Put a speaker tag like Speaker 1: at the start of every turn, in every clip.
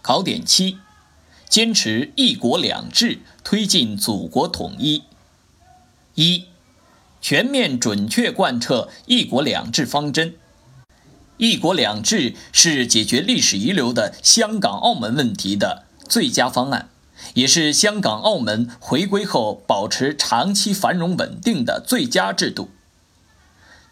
Speaker 1: 考点七：坚持“一国两制”，推进祖国统一。一、全面准确贯彻“一国两制”方针。“一国两制”是解决历史遗留的香港、澳门问题的最佳方案，也是香港、澳门回归后保持长期繁荣稳定的最佳制度。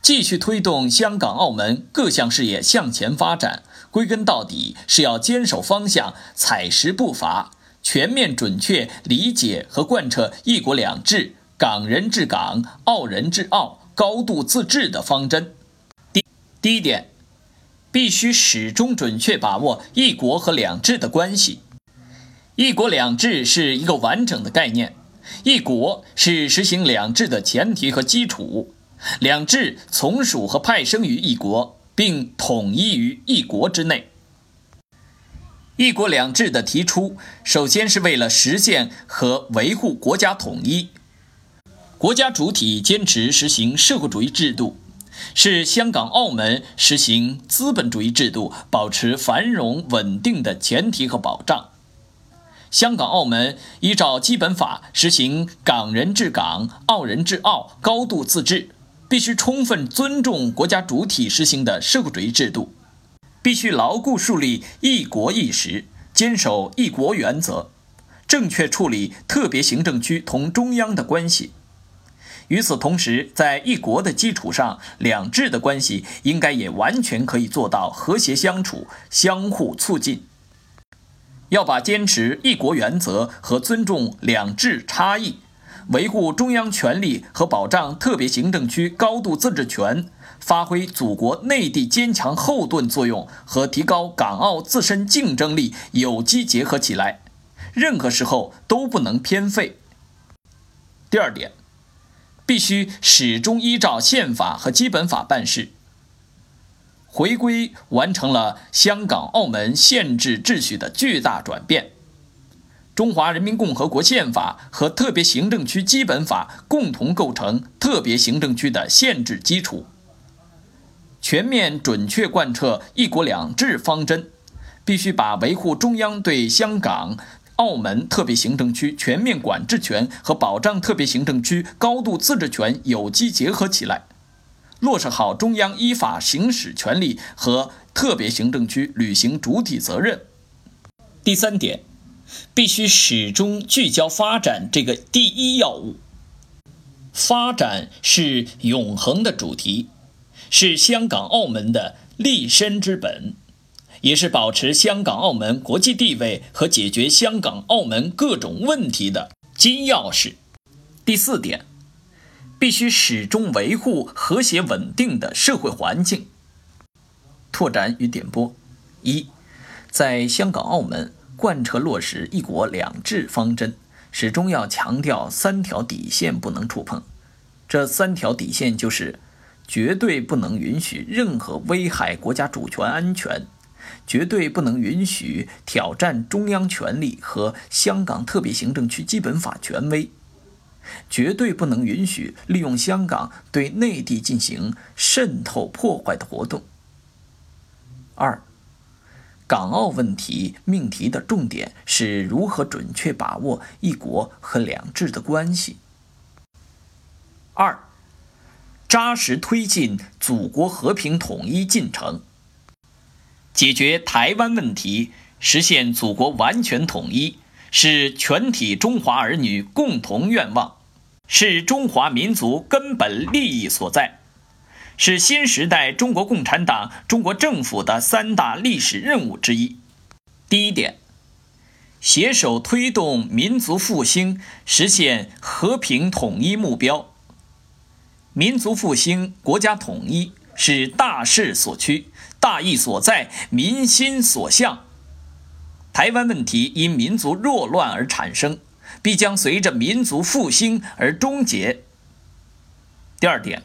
Speaker 1: 继续推动香港、澳门各项事业向前发展，归根到底是要坚守方向、踩实步伐，全面准确理解和贯彻“一国两制”、“港人治港、澳人治澳”、高度自治的方针。第第一点，必须始终准确把握“一国”和“两制”的关系。“一国两制”是一个完整的概念，“一国”是实行“两制”的前提和基础。两制从属和派生于一国，并统一于一国之内。一国两制的提出，首先是为了实现和维护国家统一。国家主体坚持实行社会主义制度，是香港、澳门实行资本主义制度、保持繁荣稳定的前提和保障。香港、澳门依照基本法实行“港人治港、澳人治澳”高度自治。必须充分尊重国家主体实行的社会主义制度，必须牢固树立一国意识，坚守一国原则，正确处理特别行政区同中央的关系。与此同时，在一国的基础上，两制的关系应该也完全可以做到和谐相处、相互促进。要把坚持一国原则和尊重两制差异。维护中央权力和保障特别行政区高度自治权，发挥祖国内地坚强后盾作用和提高港澳自身竞争力有机结合起来，任何时候都不能偏废。第二点，必须始终依照宪法和基本法办事。回归完成了香港、澳门宪制秩序的巨大转变。中华人民共和国宪法和特别行政区基本法共同构成特别行政区的宪制基础。全面准确贯彻“一国两制”方针，必须把维护中央对香港、澳门特别行政区全面管制权和保障特别行政区高度自治权有机结合起来，落实好中央依法行使权力和特别行政区履行主体责任。第三点。必须始终聚焦发展这个第一要务。发展是永恒的主题，是香港、澳门的立身之本，也是保持香港、澳门国际地位和解决香港、澳门各种问题的金钥匙。第四点，必须始终维护和谐稳定的社会环境。拓展与点拨：一，在香港、澳门。贯彻落实“一国两制”方针，始终要强调三条底线不能触碰。这三条底线就是：绝对不能允许任何危害国家主权安全，绝对不能允许挑战中央权力和香港特别行政区基本法权威，绝对不能允许利用香港对内地进行渗透破坏的活动。二。港澳问题命题的重点是如何准确把握“一国”和“两制”的关系。二，扎实推进祖国和平统一进程，解决台湾问题，实现祖国完全统一，是全体中华儿女共同愿望，是中华民族根本利益所在。是新时代中国共产党、中国政府的三大历史任务之一。第一点，携手推动民族复兴，实现和平统一目标。民族复兴、国家统一是大势所趋、大义所在、民心所向。台湾问题因民族弱乱而产生，必将随着民族复兴而终结。第二点。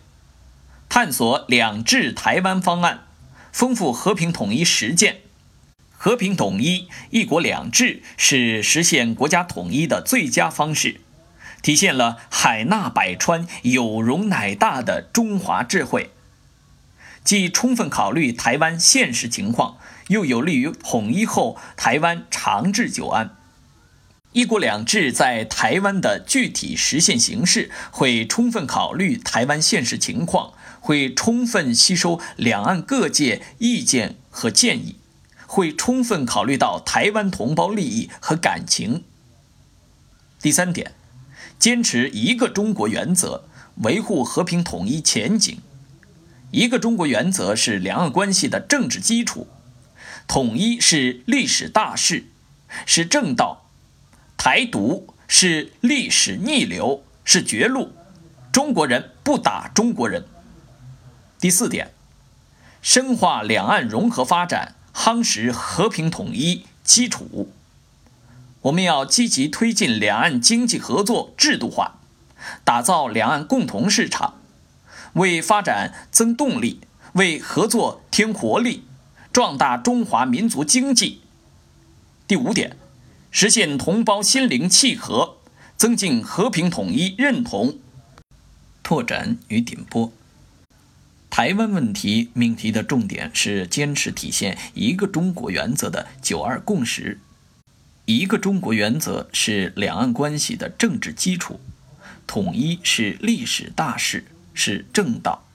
Speaker 1: 探索两制台湾方案，丰富和平统一实践。和平统一、一国两制是实现国家统一的最佳方式，体现了海纳百川、有容乃大的中华智慧。既充分考虑台湾现实情况，又有利于统一后台湾长治久安。一国两制在台湾的具体实现形式，会充分考虑台湾现实情况，会充分吸收两岸各界意见和建议，会充分考虑到台湾同胞利益和感情。第三点，坚持一个中国原则，维护和平统一前景。一个中国原则是两岸关系的政治基础，统一是历史大势，是正道。台独是历史逆流，是绝路。中国人不打中国人。第四点，深化两岸融合发展，夯实和平统一基础。我们要积极推进两岸经济合作制度化，打造两岸共同市场，为发展增动力，为合作添活力，壮大中华民族经济。第五点。实现同胞心灵契合，增进和平统一认同。拓展与点拨：台湾问题命题的重点是坚持体现一个中国原则的“九二共识”。一个中国原则是两岸关系的政治基础，统一是历史大势，是正道。